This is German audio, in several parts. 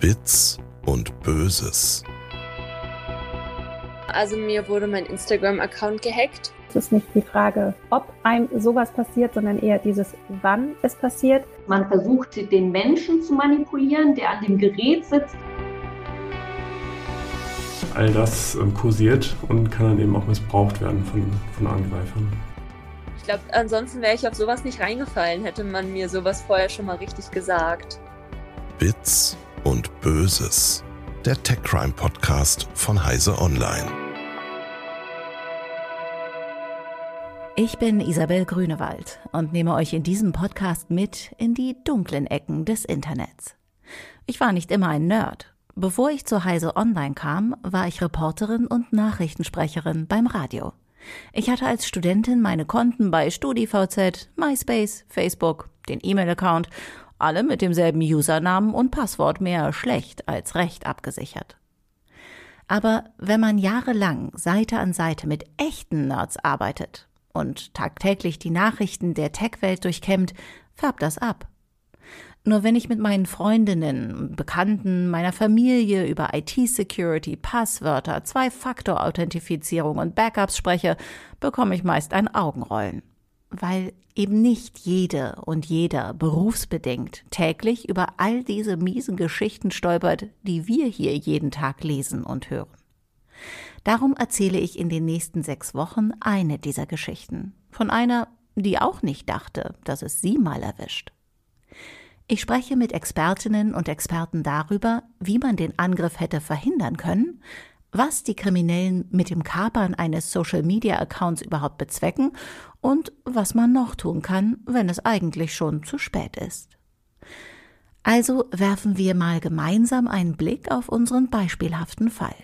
Bits und Böses. Also mir wurde mein Instagram-Account gehackt. Es ist nicht die Frage, ob einem sowas passiert, sondern eher dieses, wann es passiert. Man versucht, den Menschen zu manipulieren, der an dem Gerät sitzt. All das ähm, kursiert und kann dann eben auch missbraucht werden von, von Angreifern. Ich glaube, ansonsten wäre ich auf sowas nicht reingefallen, hätte man mir sowas vorher schon mal richtig gesagt. Bits und Böses. Der Tech Crime Podcast von Heise Online. Ich bin Isabel Grünewald und nehme euch in diesem Podcast mit in die dunklen Ecken des Internets. Ich war nicht immer ein Nerd. Bevor ich zu Heise Online kam, war ich Reporterin und Nachrichtensprecherin beim Radio. Ich hatte als Studentin meine Konten bei StudiVZ, MySpace, Facebook, den E-Mail-Account, alle mit demselben Usernamen und Passwort mehr schlecht als recht abgesichert. Aber wenn man jahrelang Seite an Seite mit echten Nerds arbeitet, und tagtäglich die Nachrichten der Tech-Welt durchkämmt, färbt das ab. Nur wenn ich mit meinen Freundinnen, Bekannten, meiner Familie über IT-Security, Passwörter, Zwei-Faktor-Authentifizierung und Backups spreche, bekomme ich meist ein Augenrollen. Weil eben nicht jede und jeder berufsbedingt täglich über all diese miesen Geschichten stolpert, die wir hier jeden Tag lesen und hören. Darum erzähle ich in den nächsten sechs Wochen eine dieser Geschichten. Von einer, die auch nicht dachte, dass es sie mal erwischt. Ich spreche mit Expertinnen und Experten darüber, wie man den Angriff hätte verhindern können, was die Kriminellen mit dem Kapern eines Social-Media-Accounts überhaupt bezwecken und was man noch tun kann, wenn es eigentlich schon zu spät ist. Also werfen wir mal gemeinsam einen Blick auf unseren beispielhaften Fall.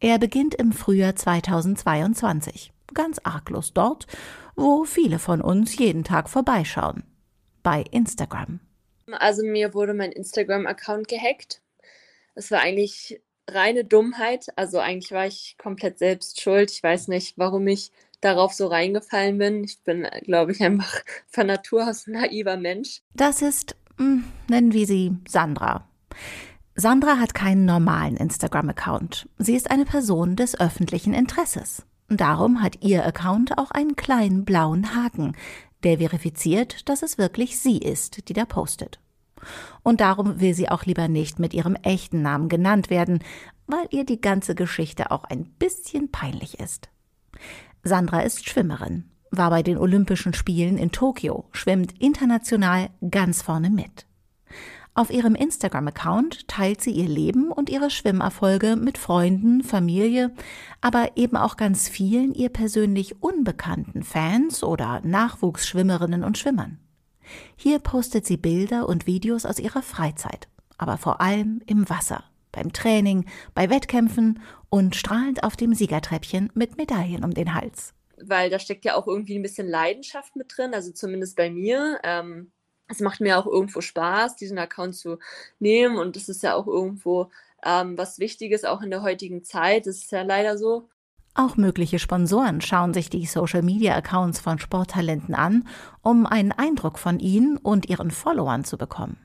Er beginnt im Frühjahr 2022, ganz arglos dort, wo viele von uns jeden Tag vorbeischauen, bei Instagram. Also mir wurde mein Instagram-Account gehackt. Es war eigentlich reine Dummheit. Also eigentlich war ich komplett selbst schuld. Ich weiß nicht, warum ich darauf so reingefallen bin. Ich bin, glaube ich, einfach von Natur aus ein naiver Mensch. Das ist, hm, nennen wir sie Sandra. Sandra hat keinen normalen Instagram-Account. Sie ist eine Person des öffentlichen Interesses. Darum hat ihr Account auch einen kleinen blauen Haken, der verifiziert, dass es wirklich sie ist, die da postet. Und darum will sie auch lieber nicht mit ihrem echten Namen genannt werden, weil ihr die ganze Geschichte auch ein bisschen peinlich ist. Sandra ist Schwimmerin, war bei den Olympischen Spielen in Tokio, schwimmt international ganz vorne mit. Auf ihrem Instagram-Account teilt sie ihr Leben und ihre Schwimmerfolge mit Freunden, Familie, aber eben auch ganz vielen ihr persönlich unbekannten Fans oder Nachwuchsschwimmerinnen und Schwimmern. Hier postet sie Bilder und Videos aus ihrer Freizeit, aber vor allem im Wasser, beim Training, bei Wettkämpfen und strahlend auf dem Siegertreppchen mit Medaillen um den Hals. Weil da steckt ja auch irgendwie ein bisschen Leidenschaft mit drin, also zumindest bei mir. Ähm es macht mir auch irgendwo Spaß, diesen Account zu nehmen und das ist ja auch irgendwo ähm, was Wichtiges, auch in der heutigen Zeit. Das ist ja leider so. Auch mögliche Sponsoren schauen sich die Social-Media-Accounts von Sporttalenten an, um einen Eindruck von ihnen und ihren Followern zu bekommen.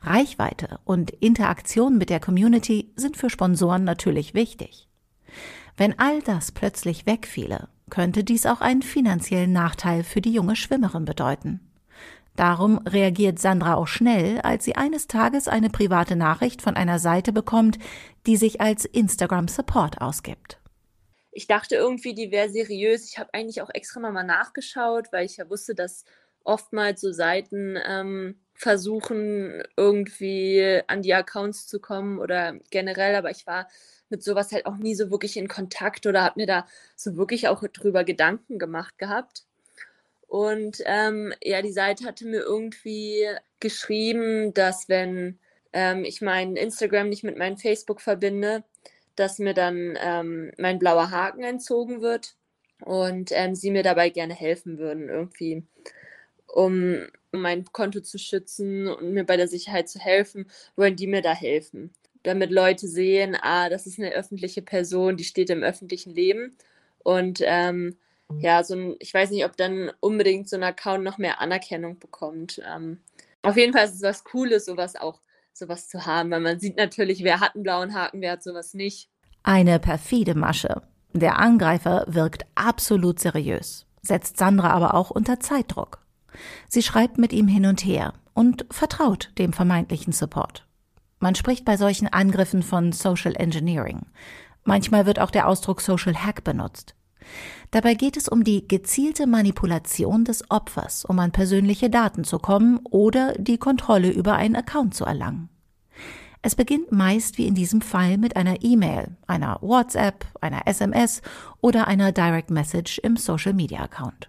Reichweite und Interaktion mit der Community sind für Sponsoren natürlich wichtig. Wenn all das plötzlich wegfiele, könnte dies auch einen finanziellen Nachteil für die junge Schwimmerin bedeuten. Darum reagiert Sandra auch schnell, als sie eines Tages eine private Nachricht von einer Seite bekommt, die sich als Instagram Support ausgibt. Ich dachte irgendwie, die wäre seriös. Ich habe eigentlich auch extra mal nachgeschaut, weil ich ja wusste, dass oftmals so Seiten ähm, versuchen, irgendwie an die Accounts zu kommen oder generell, aber ich war mit sowas halt auch nie so wirklich in Kontakt oder habe mir da so wirklich auch drüber Gedanken gemacht gehabt. Und ähm, ja, die Seite hatte mir irgendwie geschrieben, dass wenn ähm, ich mein Instagram nicht mit meinem Facebook verbinde, dass mir dann ähm, mein blauer Haken entzogen wird und ähm, sie mir dabei gerne helfen würden, irgendwie, um, mein Konto zu schützen und mir bei der Sicherheit zu helfen, wollen die mir da helfen. Damit Leute sehen, ah, das ist eine öffentliche Person, die steht im öffentlichen Leben und ähm, ja, so ein, ich weiß nicht, ob dann unbedingt so ein Account noch mehr Anerkennung bekommt. Ähm, auf jeden Fall ist es was Cooles, sowas auch sowas zu haben, weil man sieht natürlich, wer hat einen blauen Haken, wer hat sowas nicht. Eine perfide Masche. Der Angreifer wirkt absolut seriös, setzt Sandra aber auch unter Zeitdruck. Sie schreibt mit ihm hin und her und vertraut dem vermeintlichen Support. Man spricht bei solchen Angriffen von Social Engineering. Manchmal wird auch der Ausdruck Social Hack benutzt. Dabei geht es um die gezielte Manipulation des Opfers, um an persönliche Daten zu kommen oder die Kontrolle über einen Account zu erlangen. Es beginnt meist wie in diesem Fall mit einer E-Mail, einer WhatsApp, einer SMS oder einer Direct Message im Social Media Account.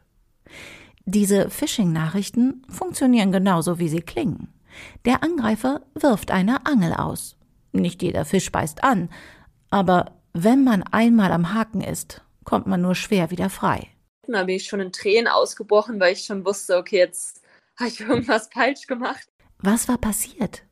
Diese Phishing-Nachrichten funktionieren genauso, wie sie klingen. Der Angreifer wirft eine Angel aus. Nicht jeder Fisch beißt an, aber wenn man einmal am Haken ist, kommt man nur schwer wieder frei. Da bin ich schon in Tränen ausgebrochen, weil ich schon wusste, okay, jetzt habe ich irgendwas falsch gemacht. Was war passiert?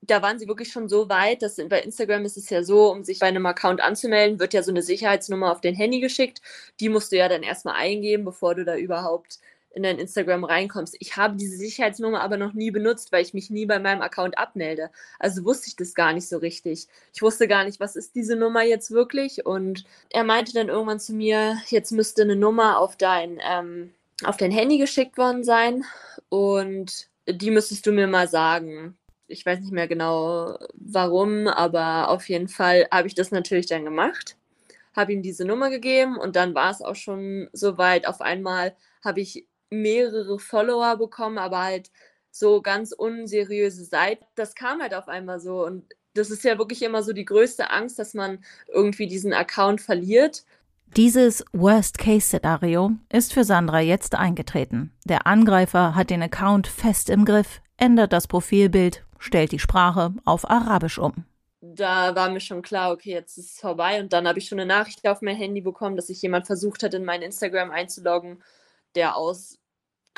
Da waren sie wirklich schon so weit, dass bei Instagram ist es ja so, um sich bei einem Account anzumelden, wird ja so eine Sicherheitsnummer auf dein Handy geschickt. Die musst du ja dann erstmal eingeben, bevor du da überhaupt in dein Instagram reinkommst. Ich habe diese Sicherheitsnummer aber noch nie benutzt, weil ich mich nie bei meinem Account abmelde. Also wusste ich das gar nicht so richtig. Ich wusste gar nicht, was ist diese Nummer jetzt wirklich. Und er meinte dann irgendwann zu mir, jetzt müsste eine Nummer auf dein, ähm, auf dein Handy geschickt worden sein. Und die müsstest du mir mal sagen. Ich weiß nicht mehr genau warum, aber auf jeden Fall habe ich das natürlich dann gemacht habe ihm diese Nummer gegeben und dann war es auch schon soweit. Auf einmal habe ich mehrere Follower bekommen, aber halt so ganz unseriöse Seiten. Das kam halt auf einmal so und das ist ja wirklich immer so die größte Angst, dass man irgendwie diesen Account verliert. Dieses Worst-Case-Szenario ist für Sandra jetzt eingetreten. Der Angreifer hat den Account fest im Griff, ändert das Profilbild, stellt die Sprache auf Arabisch um. Da war mir schon klar, okay, jetzt ist es vorbei. Und dann habe ich schon eine Nachricht auf mein Handy bekommen, dass sich jemand versucht hat, in mein Instagram einzuloggen, der aus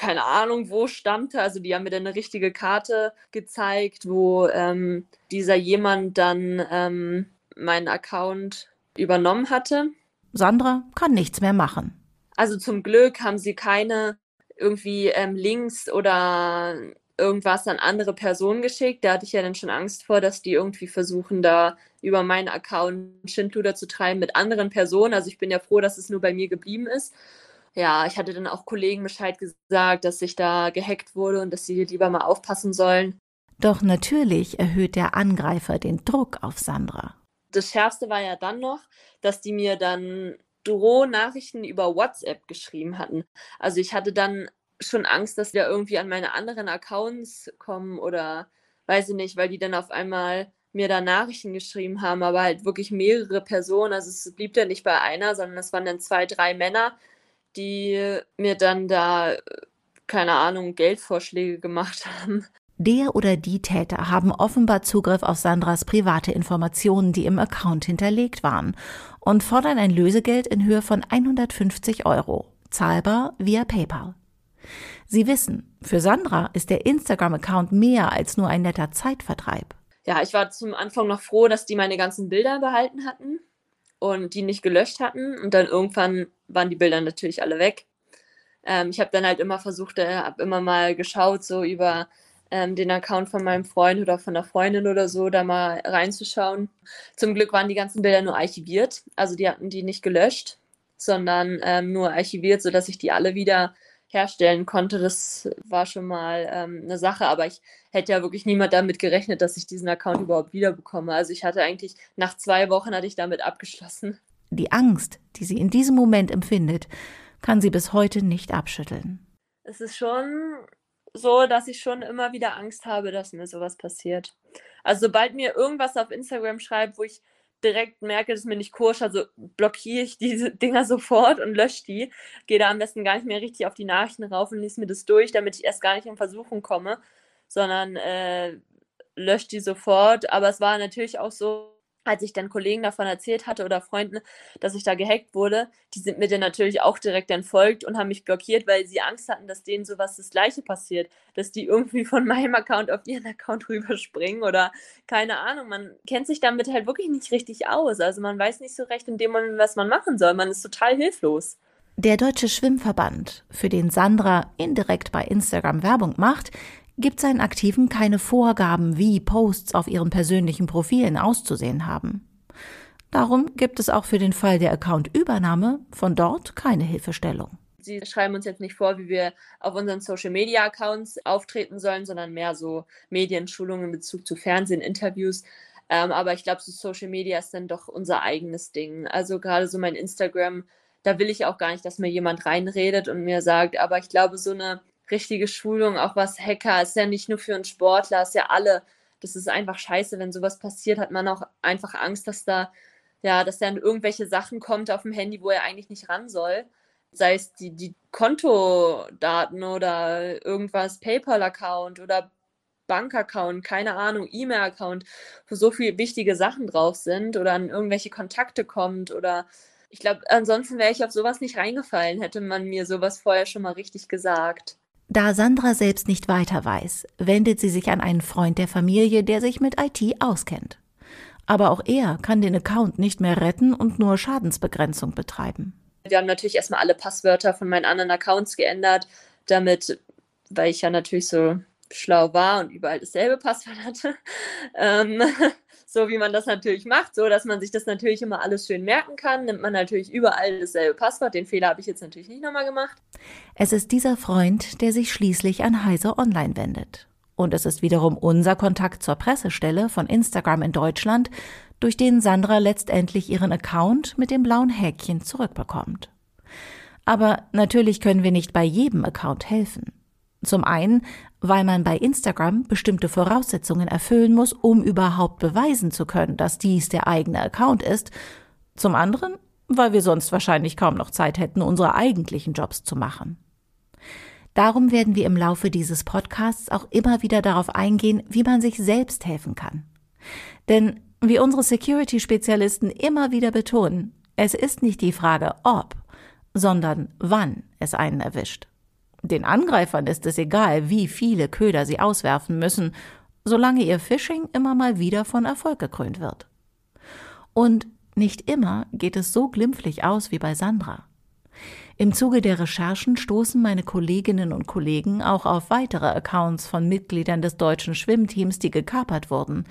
keine Ahnung, wo stammte. Also die haben mir dann eine richtige Karte gezeigt, wo ähm, dieser jemand dann ähm, meinen Account übernommen hatte. Sandra kann nichts mehr machen. Also zum Glück haben sie keine irgendwie ähm, Links oder irgendwas an andere Personen geschickt. Da hatte ich ja dann schon Angst vor, dass die irgendwie versuchen, da über meinen Account Schindluder zu treiben mit anderen Personen. Also ich bin ja froh, dass es nur bei mir geblieben ist ja, ich hatte dann auch Kollegen Bescheid gesagt, dass ich da gehackt wurde und dass sie lieber mal aufpassen sollen. Doch natürlich erhöht der Angreifer den Druck auf Sandra. Das Schärfste war ja dann noch, dass die mir dann Drohnachrichten über WhatsApp geschrieben hatten. Also ich hatte dann schon Angst, dass die da irgendwie an meine anderen Accounts kommen oder weiß ich nicht, weil die dann auf einmal mir da Nachrichten geschrieben haben, aber halt wirklich mehrere Personen. Also es blieb ja nicht bei einer, sondern es waren dann zwei, drei Männer, die mir dann da, keine Ahnung, Geldvorschläge gemacht haben. Der oder die Täter haben offenbar Zugriff auf Sandras private Informationen, die im Account hinterlegt waren, und fordern ein Lösegeld in Höhe von 150 Euro, zahlbar via PayPal. Sie wissen, für Sandra ist der Instagram-Account mehr als nur ein netter Zeitvertreib. Ja, ich war zum Anfang noch froh, dass die meine ganzen Bilder behalten hatten und die nicht gelöscht hatten. Und dann irgendwann waren die Bilder natürlich alle weg. Ähm, ich habe dann halt immer versucht, äh, habe immer mal geschaut, so über ähm, den Account von meinem Freund oder von der Freundin oder so, da mal reinzuschauen. Zum Glück waren die ganzen Bilder nur archiviert, also die hatten die nicht gelöscht, sondern ähm, nur archiviert, sodass ich die alle wieder herstellen konnte. Das war schon mal ähm, eine Sache, aber ich hätte ja wirklich niemand damit gerechnet, dass ich diesen Account überhaupt wiederbekomme. Also ich hatte eigentlich nach zwei Wochen hatte ich damit abgeschlossen. Die Angst, die sie in diesem Moment empfindet, kann sie bis heute nicht abschütteln. Es ist schon so, dass ich schon immer wieder Angst habe, dass mir sowas passiert. Also sobald mir irgendwas auf Instagram schreibt, wo ich direkt merke, dass mir nicht koscher, also blockiere ich diese Dinger sofort und lösche die. Gehe da am besten gar nicht mehr richtig auf die Nachrichten rauf und lese mir das durch, damit ich erst gar nicht in Versuchung komme, sondern äh, lösche die sofort. Aber es war natürlich auch so, als ich dann Kollegen davon erzählt hatte oder Freunden, dass ich da gehackt wurde, die sind mir dann natürlich auch direkt entfolgt und haben mich blockiert, weil sie Angst hatten, dass denen sowas das Gleiche passiert, dass die irgendwie von meinem Account auf ihren Account rüberspringen oder keine Ahnung. Man kennt sich damit halt wirklich nicht richtig aus. Also man weiß nicht so recht in dem Moment, was man machen soll. Man ist total hilflos. Der Deutsche Schwimmverband, für den Sandra indirekt bei Instagram Werbung macht, gibt seinen Aktiven keine Vorgaben, wie Posts auf ihren persönlichen Profilen auszusehen haben. Darum gibt es auch für den Fall der Accountübernahme von dort keine Hilfestellung. Sie schreiben uns jetzt nicht vor, wie wir auf unseren Social Media Accounts auftreten sollen, sondern mehr so Medienschulungen in Bezug zu Fernsehen, Interviews. Ähm, aber ich glaube, so Social Media ist dann doch unser eigenes Ding. Also gerade so mein Instagram, da will ich auch gar nicht, dass mir jemand reinredet und mir sagt, aber ich glaube, so eine richtige Schulung, auch was Hacker, ist ja nicht nur für einen Sportler, ist ja alle. Das ist einfach scheiße, wenn sowas passiert, hat man auch einfach Angst, dass da, ja, dass dann irgendwelche Sachen kommt auf dem Handy, wo er eigentlich nicht ran soll. Sei es die, die Kontodaten oder irgendwas, PayPal-Account oder Bankaccount, keine Ahnung, E-Mail-Account, wo so viele wichtige Sachen drauf sind oder an irgendwelche Kontakte kommt oder ich glaube, ansonsten wäre ich auf sowas nicht reingefallen, hätte man mir sowas vorher schon mal richtig gesagt. Da Sandra selbst nicht weiter weiß, wendet sie sich an einen Freund der Familie, der sich mit IT auskennt. Aber auch er kann den Account nicht mehr retten und nur Schadensbegrenzung betreiben. Wir haben natürlich erstmal alle Passwörter von meinen anderen Accounts geändert, damit, weil ich ja natürlich so schlau war und überall dasselbe Passwort hatte, ähm, so wie man das natürlich macht, so dass man sich das natürlich immer alles schön merken kann, nimmt man natürlich überall dasselbe Passwort. Den Fehler habe ich jetzt natürlich nicht nochmal gemacht. Es ist dieser Freund, der sich schließlich an Heise Online wendet. Und es ist wiederum unser Kontakt zur Pressestelle von Instagram in Deutschland, durch den Sandra letztendlich ihren Account mit dem blauen Häkchen zurückbekommt. Aber natürlich können wir nicht bei jedem Account helfen. Zum einen, weil man bei Instagram bestimmte Voraussetzungen erfüllen muss, um überhaupt beweisen zu können, dass dies der eigene Account ist. Zum anderen, weil wir sonst wahrscheinlich kaum noch Zeit hätten, unsere eigentlichen Jobs zu machen. Darum werden wir im Laufe dieses Podcasts auch immer wieder darauf eingehen, wie man sich selbst helfen kann. Denn wie unsere Security-Spezialisten immer wieder betonen, es ist nicht die Frage ob, sondern wann es einen erwischt. Den Angreifern ist es egal, wie viele Köder sie auswerfen müssen, solange ihr Phishing immer mal wieder von Erfolg gekrönt wird. Und nicht immer geht es so glimpflich aus wie bei Sandra. Im Zuge der Recherchen stoßen meine Kolleginnen und Kollegen auch auf weitere Accounts von Mitgliedern des deutschen Schwimmteams, die gekapert wurden.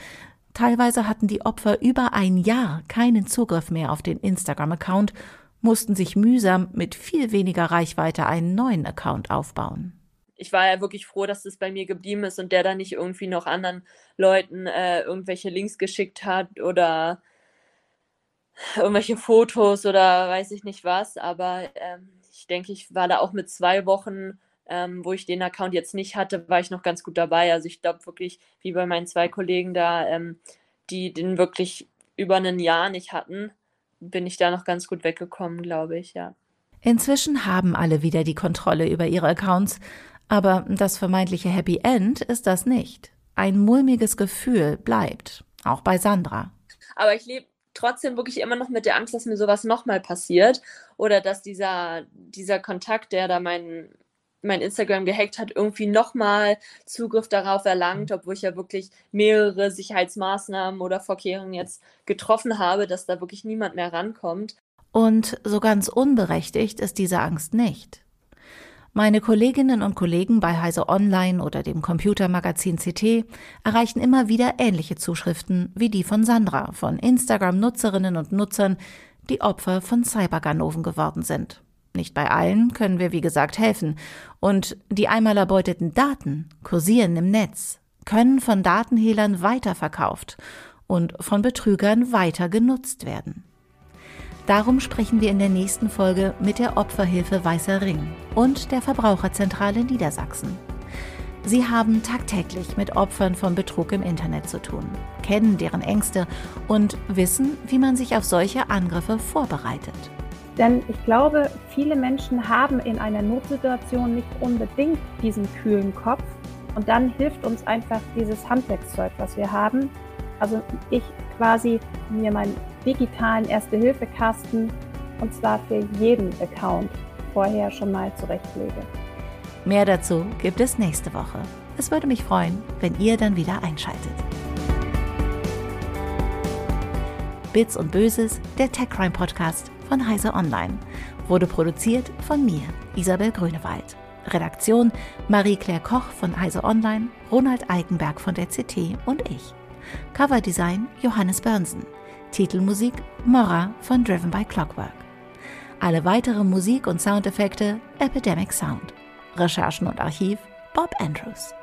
Teilweise hatten die Opfer über ein Jahr keinen Zugriff mehr auf den Instagram-Account mussten sich mühsam mit viel weniger Reichweite einen neuen Account aufbauen. Ich war ja wirklich froh, dass es bei mir geblieben ist und der dann nicht irgendwie noch anderen Leuten äh, irgendwelche Links geschickt hat oder irgendwelche Fotos oder weiß ich nicht was. Aber ähm, ich denke, ich war da auch mit zwei Wochen, ähm, wo ich den Account jetzt nicht hatte, war ich noch ganz gut dabei. Also ich glaube wirklich, wie bei meinen zwei Kollegen da, ähm, die den wirklich über ein Jahr nicht hatten, bin ich da noch ganz gut weggekommen, glaube ich, ja. Inzwischen haben alle wieder die Kontrolle über ihre Accounts, aber das vermeintliche Happy End ist das nicht. Ein mulmiges Gefühl bleibt, auch bei Sandra. Aber ich lebe trotzdem wirklich immer noch mit der Angst, dass mir sowas nochmal passiert oder dass dieser, dieser Kontakt, der da meinen mein Instagram gehackt hat, irgendwie nochmal Zugriff darauf erlangt, obwohl ich ja wirklich mehrere Sicherheitsmaßnahmen oder Vorkehrungen jetzt getroffen habe, dass da wirklich niemand mehr rankommt. Und so ganz unberechtigt ist diese Angst nicht. Meine Kolleginnen und Kollegen bei Heise Online oder dem Computermagazin CT erreichen immer wieder ähnliche Zuschriften wie die von Sandra von Instagram-Nutzerinnen und Nutzern, die Opfer von Cyberganoven geworden sind. Nicht bei allen können wir, wie gesagt, helfen. Und die einmal erbeuteten Daten kursieren im Netz, können von Datenhehlern weiterverkauft und von Betrügern weiter genutzt werden. Darum sprechen wir in der nächsten Folge mit der Opferhilfe Weißer Ring und der Verbraucherzentrale Niedersachsen. Sie haben tagtäglich mit Opfern von Betrug im Internet zu tun, kennen deren Ängste und wissen, wie man sich auf solche Angriffe vorbereitet. Denn ich glaube, viele Menschen haben in einer Notsituation nicht unbedingt diesen kühlen Kopf. Und dann hilft uns einfach dieses Handwerkszeug, was wir haben. Also ich quasi mir meinen digitalen Erste-Hilfe-Kasten und zwar für jeden Account vorher schon mal zurechtlege. Mehr dazu gibt es nächste Woche. Es würde mich freuen, wenn ihr dann wieder einschaltet. Bits und Böses, der Tech Crime Podcast von Heise Online. Wurde produziert von mir, Isabel Grünewald. Redaktion Marie-Claire Koch von Heise Online, Ronald Eikenberg von der CT und ich. Coverdesign Johannes Börnsen. Titelmusik Morra von Driven by Clockwork. Alle weitere Musik und Soundeffekte Epidemic Sound. Recherchen und Archiv Bob Andrews.